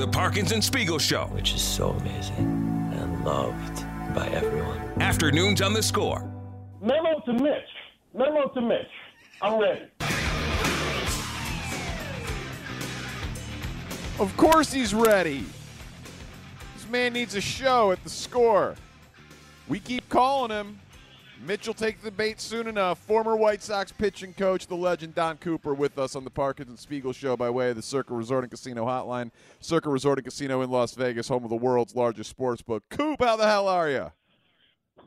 The Parkins and Spiegel Show. Which is so amazing and loved by everyone. Afternoons on the score. Memo to Mitch. Memo to Mitch. I'm ready. Of course he's ready. This man needs a show at the score. We keep calling him. Mitch will take the bait soon enough. Former White Sox pitching coach, the legend Don Cooper, with us on the Parkins and Spiegel Show by way of the Circa Resort and Casino Hotline. Circa Resort and Casino in Las Vegas, home of the world's largest sports book. Coop, how the hell are you?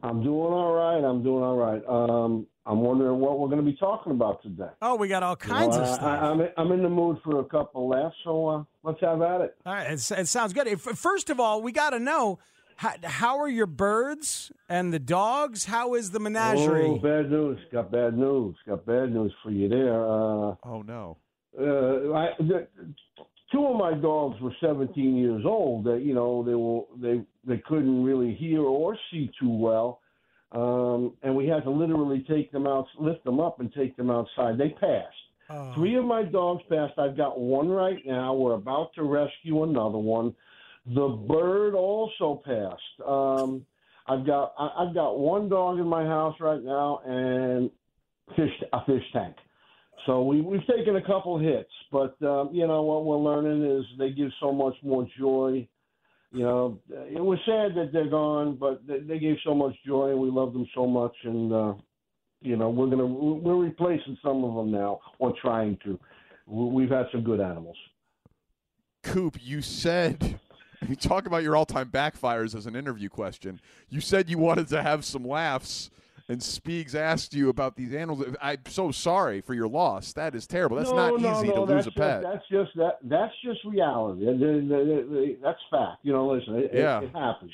I'm doing all right. I'm doing all right. Um, I'm wondering what we're going to be talking about today. Oh, we got all kinds You know, of I- stuff. I, I'm, I'm in the mood for a couple laughs, so uh, let's have at it. All right, it's, it sounds good. If, first of all, we got to know how, how are your birds and the dogs? How is the menagerie? Oh, bad news. Got bad news. Got bad news for you there. Uh, Oh, no. uh, I, the, two of my dogs were 17 years old. That you know they were they they couldn't really hear or see too well, um, and we had to literally take them out, lift them up, and take them outside. They passed. Oh. Three of my dogs passed. I've got one right now. We're about to rescue another one. The bird also passed. Um, I've got I, I've got one dog in my house right now and fish a fish tank. So we we've taken a couple hits, but um, you know what we're learning is they give so much more joy. You know, it was sad that they're gone, but they, they gave so much joy, and we love them so much, and uh, you know we're gonna we're replacing some of them now, or trying to. We- We've had some good animals. Coop, you said you talk about your all-time backfires as an interview question. You said you wanted to have some laughs, and Speaks asked you about these animals. I'm so sorry for your loss. That is terrible. That's no, not no, easy no, to lose a pet. Just, that's just that. That's just reality. And the- the- the- That's fact. You know, listen, it, it- Yeah. it, happens.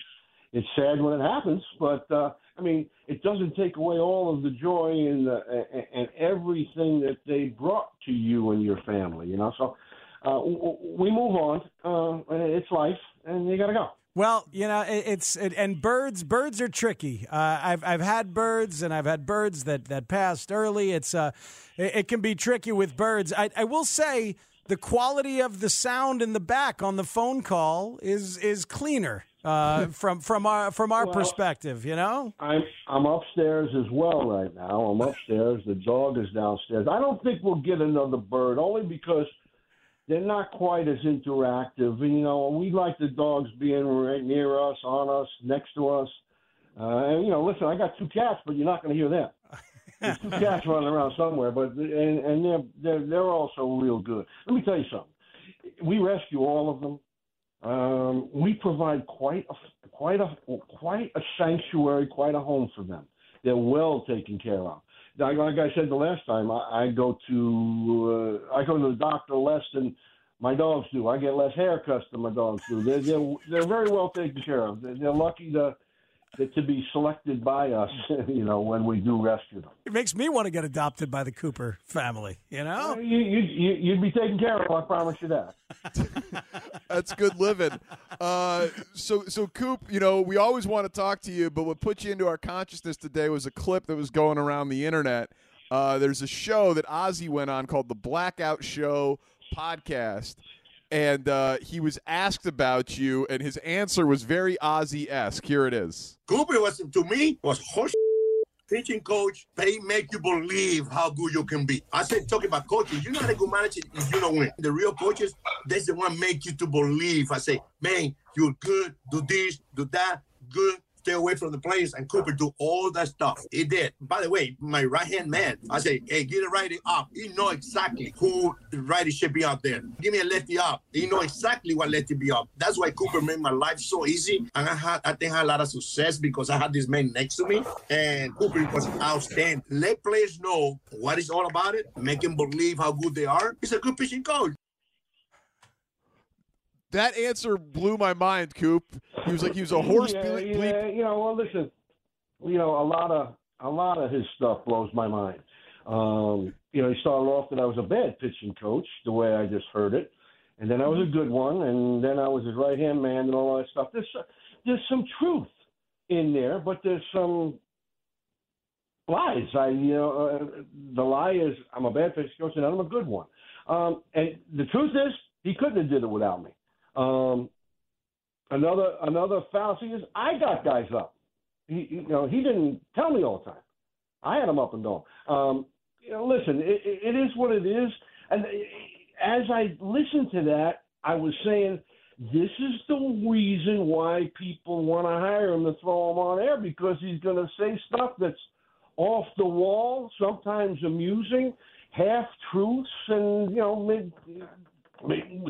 It's sad when it happens, but uh, I mean, it doesn't take away all of the joy and, the, and and everything that they brought to you and your family. You know, so uh, we move on. Uh, it's life, and you got to go. Well, you know, it, it's it, and birds. Birds are tricky. Uh, I've I've had birds, and I've had birds that that passed early. It's uh, it, it can be tricky with birds. I, I will say the quality of the sound in the back on the phone call is is cleaner uh, from from our from our Well- perspective. You know. I'm I'm upstairs as well right now. I'm upstairs. The dog is downstairs. I don't think we'll get another bird only because they're not quite as interactive. And, you know, we like the dogs being right near us, on us, next to us. Uh, and you know, listen, I got two cats, but you're not going to hear them. There's two cats running around somewhere, but and, and they're they're they're also real good. Let me tell you something. We rescue all of them. Um, we provide quite a quite a quite a sanctuary, quite a home for them. They're well taken care of. Like, I said the last time, I, I go to uh, I go to the doctor less than my dogs do. I get less haircuts than my dogs do. They're they're, they're very well taken care of. They're, they're lucky to to be selected by us. You know, when we do rescue them. It makes me want to get adopted by the Cooper family. You know. You, you, you, you'd be taken care of. I promise you that. That's good living. Uh, so, so Coop, you know, we always want to talk to you, but what put you into our consciousness today was a clip that was going around the internet. Uh, there's a show that Ozzie went on called the Blackout Show podcast, and uh, he was asked about you, and his answer was very Ozzie-esque. Here it is. Cooper was to me was horse pitching coach. They make you believe how good you can be. I said talking about coaching, you're not a good manager if you don't win. The real coaches, that's the one make you to believe. I say, man, you're good. Do this, do that. Good. Stay away from the players. And Cooper do all that stuff. He did. By the way, my right hand man, I say, hey, get a righty up. He know exactly who the righty should be out there. Give me a lefty up. He know exactly what lefty be up. That's why Cooper made my life so easy. And I had, I think I had a lot of success because I had this man next to me. And Cooper was outstanding. Let players know what it's all about it. Make them believe how good they are. He's a good pitching coach. That answer blew my mind, Coop. He was like he was a horse. Yeah, ble- yeah, you know, well, listen, you know, a lot of a lot of his stuff blows my mind. Um, you know, he started off that I was a bad pitching coach, the way I just heard it, and then I was a good one, and then I was his right hand man and all that stuff. There's there's some truth in there, but there's some lies. I you know, uh, the lie is I'm a bad pitching coach and I'm a good one. Um, and the truth is, he couldn't have did it without me. Um, another another fallacy is I got guys up. He, you know, he didn't tell me all the time. I had him up and going. Um, you know, listen, it, it is what it is. And as I listened to that, I was saying this is the reason why people want to hire him to throw him on air because he's going to say stuff that's off the wall, sometimes amusing, half truths, and you know, mid,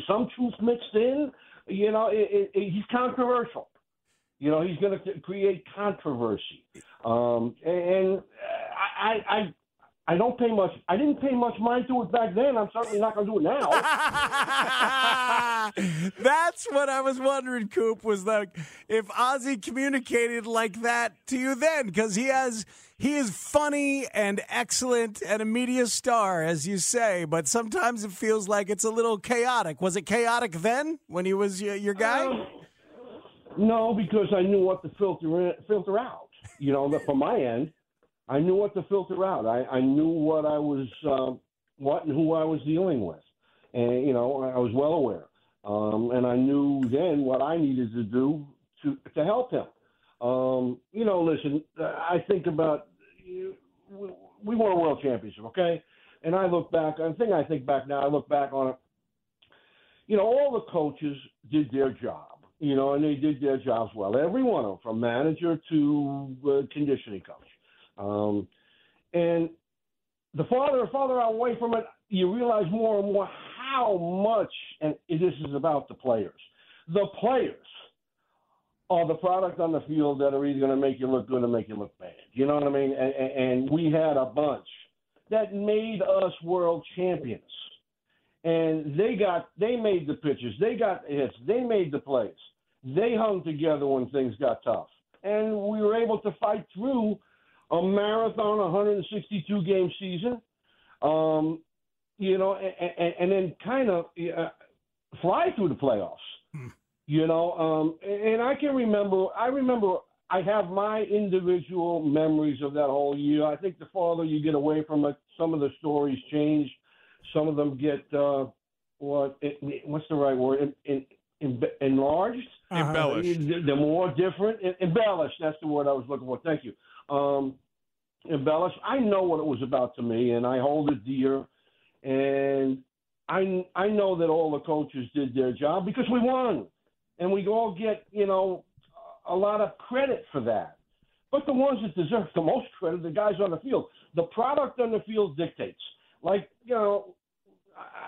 some truth mixed in. You know, it, it, he's controversial. You know, he's going to create controversy. Um, and I, I, I don't pay much. I didn't pay much mind to it back then. I'm certainly not going to do it now. That's what I was wondering. Coop was like, if Ozzie communicated like that to you then, because he has he is funny and excellent and a media star, as you say. But sometimes it feels like it's a little chaotic. Was it chaotic then when he was your, your guy? Um, no, because I knew what to filter in, filter out. You know, from my end. I knew what to filter out. I, I knew what I was, uh, what and who I was dealing with, and you know I was well aware, um, and I knew then what I needed to do to to help him. Um, you know, listen, I think about we won a world championship, okay, and I look back. I think I think back now. I look back on it. You know, all the coaches did their job you know, and they did their jobs well. Every one of them, from manager to uh, conditioning coach. Um, and the farther and farther away from it, you realize more and more how much, and this is about the players. The players are the product on the field that are either going to make you look good or make you look bad. You know what I mean? And, and we had a bunch that made us world champions. And they got, they made the pitches, they got hits, they made the plays. They hung together when things got tough. And we were able to fight through a marathon 162 game season, um, you know, and, and, and then kind of uh, fly through the playoffs. Hmm. You know, um, and I can remember. I remember. I have my individual memories of that whole year. I think the farther you get away from it, some of the stories change. Some of them get uh, what? It, what's the right word? In, in, enlarged, uh-huh. embellished. They're more different. Embellished. That's the word I was looking for. Thank you um, embellish. I know what it was about to me, and I hold it dear. And I I know that all the coaches did their job because we won, and we all get you know a lot of credit for that. But the ones that deserve the most credit, the guys on the field. The product on the field dictates. Like you know,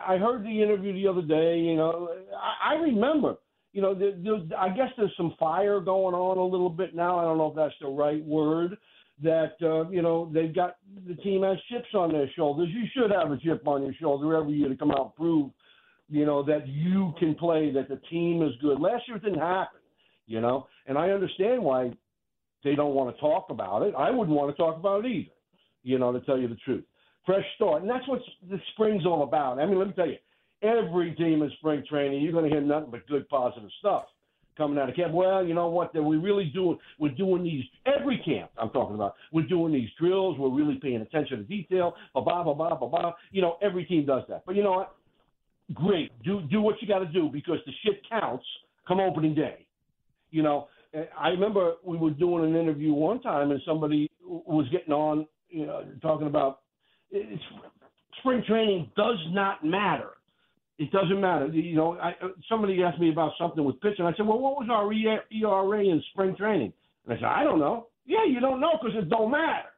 I heard the interview the other day. You know, I, I remember you know, there, there, I guess there's some fire going on a little bit now. I don't know if that's the right word. That uh, you know they've got the team has chips on their shoulders. You should have a chip on your shoulder every year to come out and prove, you know, that you can play, that the team is good. Last year it didn't happen, you know, and I understand why they don't want to talk about it. I wouldn't want to talk about it either, you know, to tell you the truth. Fresh start, and that's what the spring's all about. I mean, let me tell you, every team in spring training, you're going to hear nothing but good, positive stuff coming out of camp. Well, you know what? That we really doing. We're doing these every camp. I'm talking about. We're doing these drills. We're really paying attention to detail. Blah blah blah blah blah blah. You know, every team does that. But you know what? Great. Do do what you got to do because the shit counts. Come opening day. You know, I remember we were doing an interview one time and somebody was getting on, you know, talking about it's, spring training does not matter it doesn't matter. You know, I, uh, somebody asked me about something with pitching. I said, well, what was our ERA in spring training? And I said, I don't know. Yeah, you don't know because it don't matter.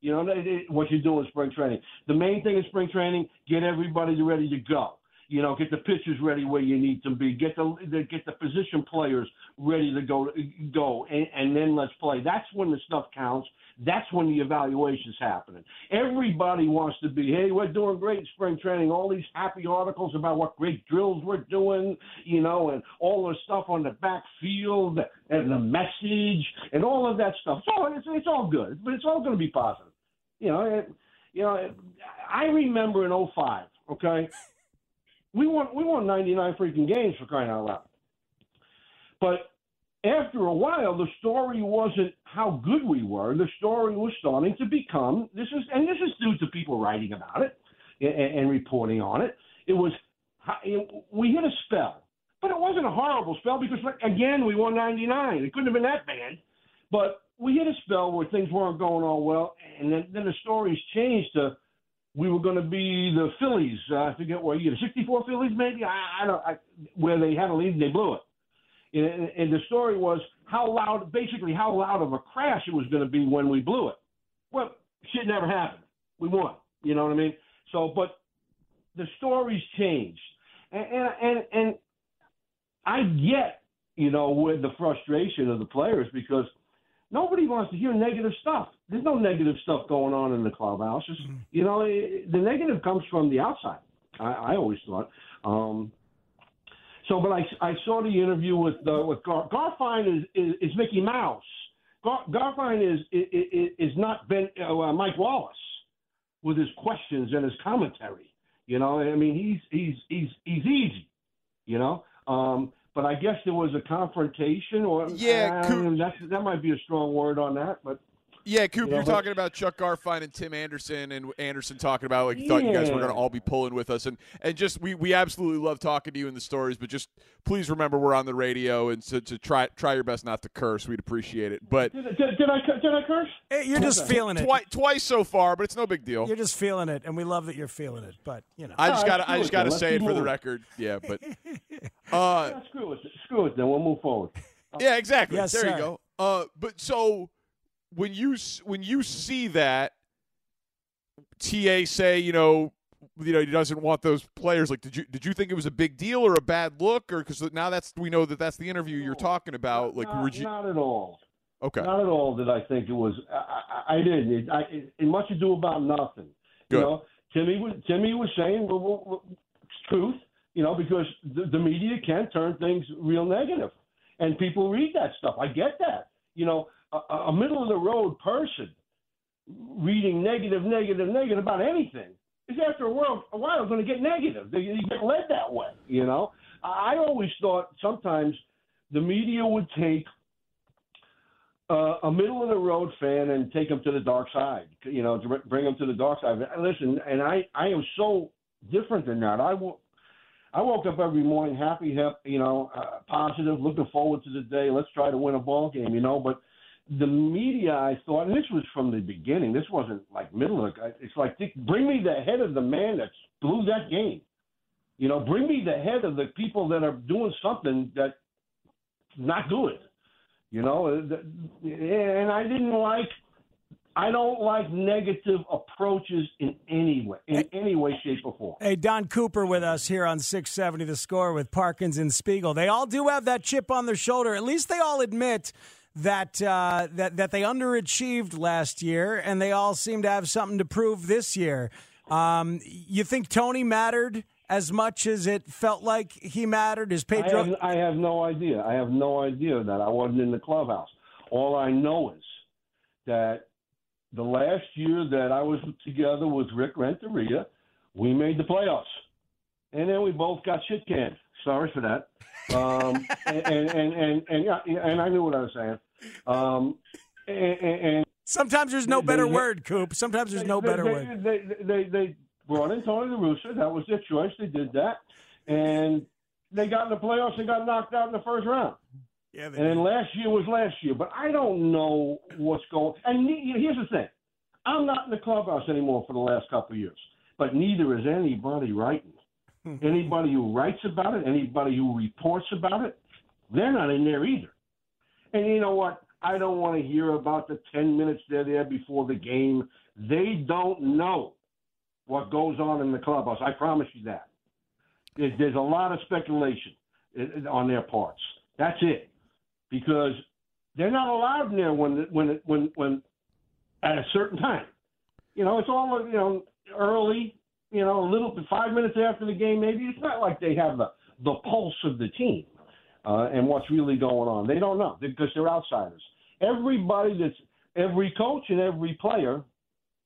You know, what you do in spring training. The main thing in spring training, get everybody ready to go. You know, get the pitchers ready where you need to be. Get the get the position players ready to go go, and, and then let's play. That's when the stuff counts. That's when the evaluation's happening. Everybody wants to be, hey, we're doing great spring training. All these happy articles about what great drills we're doing, you know, and all the stuff on the backfield and the message and all of that stuff. All it's, it's all good, but it's all going to be positive. You know, it, you know, I remember in 05, okay, we won we won 99 freaking games for crying out loud. But after a while, the story wasn't how good we were. The story was starting to become this is, and this is due to people writing about it and, and reporting on it. It was we hit a spell But it wasn't a horrible spell because, again, we won 99. It couldn't have been that bad. But we hit a spell where things weren't going all well, and then, then the stories changed to we were going to be the Phillies. Uh, I forget what year, 64 Phillies maybe. I, I don't. I, where they had a lead and they blew it. And, and the story was how loud, basically how loud of a crash it was going to be when we blew it. Well, shit never happened. We won. You know what I mean? So, but the stories changed, and and and, and I get you know with the frustration of the players because nobody wants to hear negative stuff. There's no negative stuff going on in the clubhouse. Mm-hmm. You know, it, the negative comes from the outside. I, I always thought. Um, so, but I, I saw the interview with uh, with Gar, Garfien is, is, is Mickey Mouse. Gar, Garfien is, is is not Ben uh, Mike Wallace with his questions and his commentary. You know, I mean, he's he's he's he's easy. You know, um, but I guess there was a confrontation, or yeah, uh, that that might be a strong word on that, but yeah, Coop, you are talking about Chuck Garfien and Tim Anderson, and Anderson talking about like you thought you guys were going to all be pulling with us, and and just we we absolutely love talking to you in the stories, but just please remember we're on the radio, and to, to try try your best not to curse. We'd appreciate it. But did, did, did I did I curse? Hey, you're just feeling it Twi- twice so far, but it's no big deal. You're just feeling it, and we love that you're feeling it. But you know, I just got I just got to say it for the record. Yeah, but uh, yeah, screw it, screw it. Then we'll move forward. Yeah, exactly. Yes, there sir. you go. Uh, but so when you when you see that TA say, you know, you know, he doesn't want those players. Like, did you did you think it was a big deal or a bad look, or because now that's we know that that's the interview you're talking about. Like, not, you, not at all. Okay. Not at all did I think it was. I, I, I didn't. It, I, it, it much ado about nothing. Good. You know, Timmy was Timmy was saying well, well, well, truth. You know, because the, the media can turn things real negative, and people read that stuff. I get that. You know, a, a middle of the road person reading negative, negative, negative about anything is after a while, a while going to get negative. They, they get led that way, you know. I always thought sometimes the media would take uh, a middle of the road fan and take them to the dark side, you know, to bring them to the dark side. Listen, and I, I am so different than that. I. I woke up every morning happy, you know, uh, positive, looking forward to the day. Let's try to win a ball game, you know. But the media, I thought, and this was from the beginning. This wasn't like middle of. It's like bring me the head of the man that blew that game. You know, bring me the head of the people that are doing something that's not good. You know, uh, and I didn't like. I don't like negative approaches in any way, in any way, shape, or form. Hey, Don Cooper with us here on 670 The Score with Parkins and Spiegel. They all do have that chip on their shoulder. At least they all admit that uh, that that they underachieved last year, and they all seem to have something to prove this year. Um, you think Tony mattered as much as it felt like he mattered? Is Pedro? I have, I have no idea. I have no idea that I wasn't in the clubhouse. All I know is that the last year that I was together with Rick Renteria, we made the playoffs, and then we both got shit canned. Sorry for that. Um, and, and, and, and, and, and I knew what I was saying. Um, and, and, Sometimes there's no they- better they- word, Coop. Sometimes there's no they, better they, word. They, they, they brought in Tony the Rooster. That was their choice. They did that, and they got in the playoffs and got knocked out in the first round. Yeah, And then last year was last year, but I don't know what's going. And ne- you know, here's the thing: I'm not in the clubhouse anymore for the last couple of years, but neither is anybody writing. anybody who writes about it, anybody who reports about it, they're not in there either. And you know what? I don't want to hear about the 10 minutes they're there before the game. They don't know what goes on in the clubhouse. I promise you that. There's, there's a lot of speculation on their parts. That's it. Because they're not allowed in there when when when when at a certain time. You know, it's all you know early. You know, a little five minutes after the game. Maybe it's not like they have the the pulse of the team uh, and what's really going on. They don't know because they're outsiders. Everybody that's every coach and every player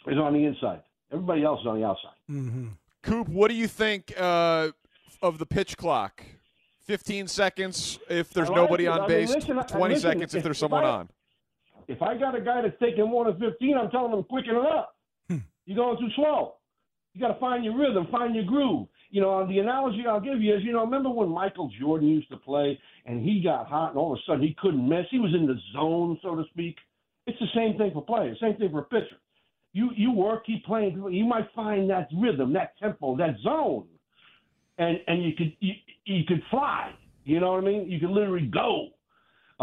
is on the inside. Everybody else is on the outside. Mm-hmm. Coop, what do you think uh, of the pitch clock? 15 seconds if there's like nobody it. on I mean, base, listen, 20 listen, seconds if if- there's if someone I- on. If I got a guy that's taking more than 15, I'm telling him quicken it up. You're going too slow. You got to find your rhythm, find your groove. you know, the analogy I'll give you is, you know, remember when Michael Jordan used to play and he got hot and all of a sudden he couldn't miss? He was in the zone, so to speak. It's the same thing for players, same thing for a pitcher. You you work, keep playing, you might find that rhythm, that tempo, that zone, and and you could you, you could fly. You know what I mean? You could literally go.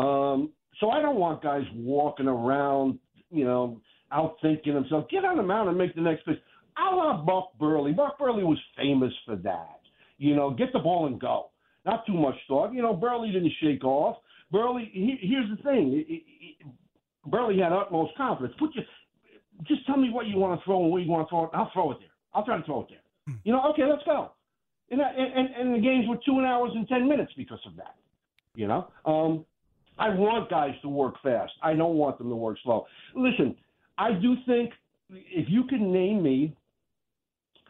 Um, so I don't want guys walking around, you know, out thinking themselves. Get on the mound and make the next pitch. I love Buck Buehrle. Buck Buehrle was famous for that. You know, get the ball and go. Not too much thought. You know, Buehrle didn't shake off. Buehrle. He, here's the thing. Buehrle had utmost confidence. Put your, just tell me what you want to throw and where you want to throw it. I'll throw it there. I'll try to throw it there. You know, okay, let's go. And, that, and, and the games were two hours and ten minutes because of that. You know, um, I want guys to work fast. I don't want them to work slow. Listen, I do think if you can name me,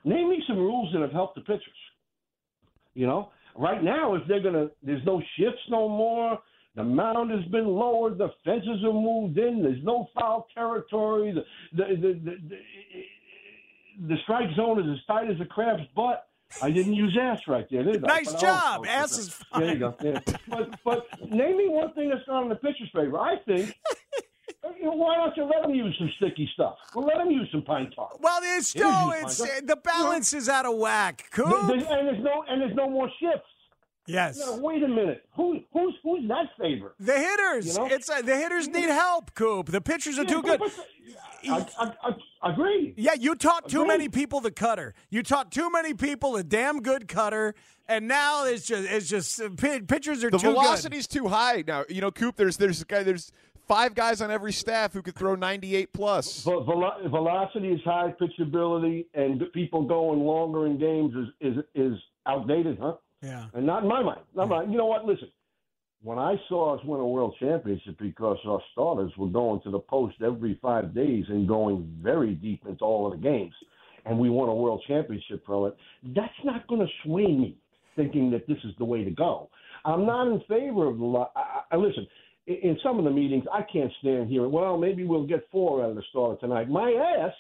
name me some rules that have helped the pitchers. You know, right now, if they're gonna, there's no shifts no more. The mound has been lowered. The fences are moved in. There's no foul territory. The the the, the, the, the strike zone is as tight as a crab's butt. I didn't use ass right there, did I? Nice job. Ass is fine. There you go. Yeah. But but name me one thing that's not in the pitcher's favor. I think. You know, why don't you let them use some sticky stuff? Well, let them use some pine tar. Well, there's still Interviews, it's Michael. the balance is out of whack. Coop. There's- and there's no and there's no more shifts. Yes. Now, wait a minute. Who who's who's that favor? The hitters, You know? it's uh, the hitters need help. Coop, the pitchers are too good. I, I, I, I agree. Yeah, you taught too Agreed. many people the cutter. You taught too many people a damn good cutter, and now it's just it's just uh, pitchers are The too velocity's too high now. You know, Coop. There's there's a guy. There's five guys on every staff who could throw 98 plus. But velo- velocity is high, pitchability, and people going longer in games is is is outdated, huh? Yeah. And not in my mind. Not mine. You know what? Listen, when I saw us win a world championship because our starters were going to the post every five days and going very deep into all of the games, and we won a world championship from it, that's not going to sway me thinking that this is the way to go. I'm not in favor of the. Lo- I, I, listen, in, some of the meetings, I can't stand here. Well, maybe we'll get four out of the starter tonight. My ass.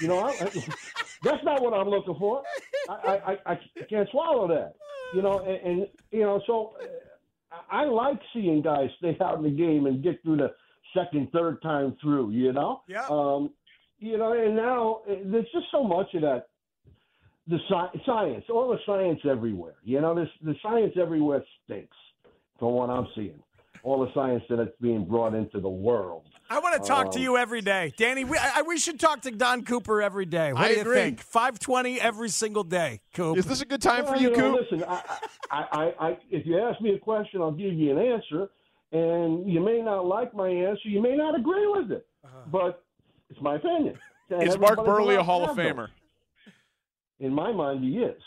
You know, I, I, that's not what I'm looking for. I, I, I, can't swallow that. You know, and, and you know, so uh, I I like seeing guys stay out in the game and get through the second, third time through. You know, Yeah. Um, you know, and now uh, there's just so much of that. The sci- science, all the science everywhere. You know, this the science everywhere stinks. From what I'm seeing, all the science that's being brought into the world. I want to talk to Um, you every day, Danny. We, I, we should talk to Don Cooper every day. What I do you agree. think? Five twenty every single day, Coop. Is this a good time for Well, you, know, Coop? Listen, I, I, I, I, if you ask me a question, I'll give you an answer, and you may not like my answer, you may not agree with it, but it's my opinion. And Is Mark Buehrle a Hall of have those. Famer? In my mind, he is.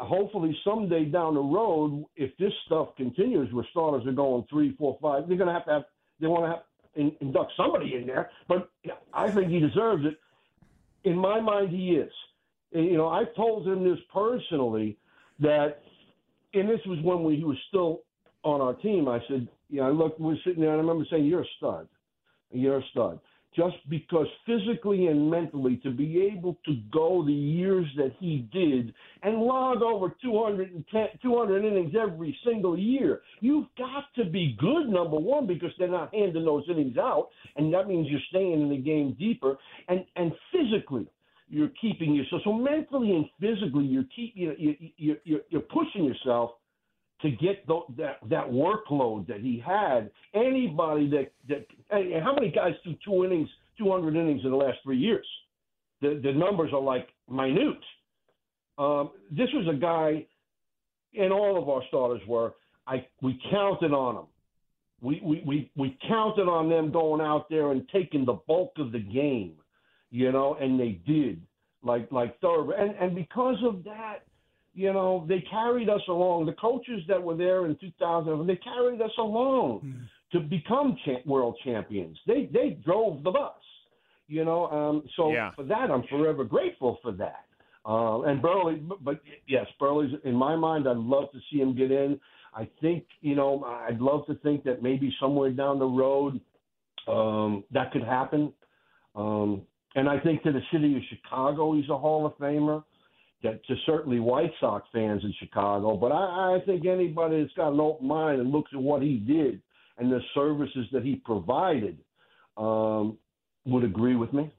Hopefully, someday down the road, if this stuff continues, where starters are going three, four, five, they're going to have to have. They want to have in, induct somebody in there, but I think he deserves it. In my mind, he is. And, you know, I've told him this personally that, and this was when we, he was still on our team. I said, you know, look, we're sitting there, and I remember saying, "You're a stud. You're a stud." Just because physically and mentally to be able to go the years that he did and log over 210, 200 innings every single year, you've got to be good, number one, because they're not handing those innings out, and that means you're staying in the game deeper. And and physically, you're keeping yourself. So mentally and physically, you're keep you you you you're, you're pushing yourself to get the, that that workload that he had. Anybody that that hey, how many guys threw two innings, two hundred innings in the last three years? The the numbers are like minute. Um, this was a guy, and all of our starters were. I we counted on them. We, we we we counted on them going out there and taking the bulk of the game, you know, and they did. Like like Thurber, and and because of that, you know, they carried us along. The coaches that were there in 2000, they carried us along to become cha- world champions. They they drove the bus, you know. Um, so Yeah. for that, I'm forever grateful for that. Uh, and Buehrle, but, but yes, Buehrle's in my mind. I'd love to see him get in. I think you know, I'd love to think that maybe somewhere down the road um, that could happen. Um, and I think to the city of Chicago, he's a Hall of Famer. That to certainly White Sox fans in Chicago. But I, I think anybody that's got an open mind and looks at what he did and the services that he provided um, would agree with me.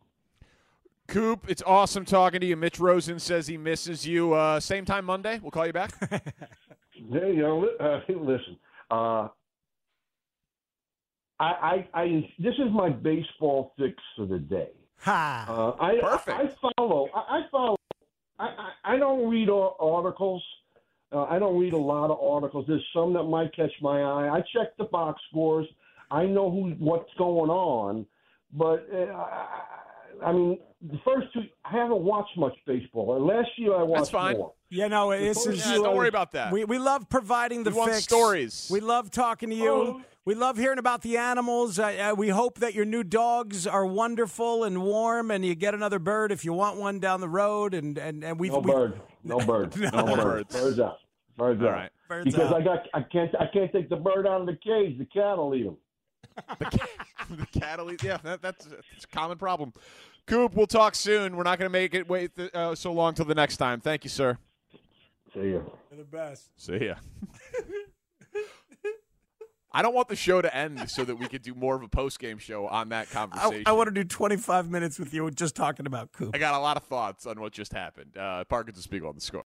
Coop, it's awesome talking to you. Mitch Rosen says he misses you. Uh, same time Monday. We'll call you back. There you go. Uh, listen, uh, I, I, I, this is my baseball fix for the day. Ha. Uh, I, Perfect. I, I follow. I, I follow. I, I, I don't read ar- articles. Uh, I don't read a lot of articles. There's some that might catch my eye. I check the box scores. I know who what's going on, but uh, I, I mean, the first two. I haven't watched much baseball. Last year I watched fine. more. You know, this first is. Yeah, don't worry about that. We, we love providing the We want fix. stories. We love talking to you. Oh. We love hearing about the animals. Uh, uh, we hope that your new dogs are wonderful and warm, and you get another bird if you want one down the road. And and and we No we, bird. No bird. No, No birds. Birds out. Birds All out. right. Birds because out. I got I can't I can't take the bird out of the cage. The cat will eat him. the cattle. Yeah, that, that's, that's a common problem. Coop, we'll talk soon. We're not going to make it wait th- uh, so long till the next time. Thank you, sir. See ya. the best. See ya. I don't want the show to end so that we could do more of a post game show on that conversation. I, I want to do 25 minutes with you just talking about Coop. I got a lot of thoughts on what just happened. Uh, Parkins and Spiegel on the score.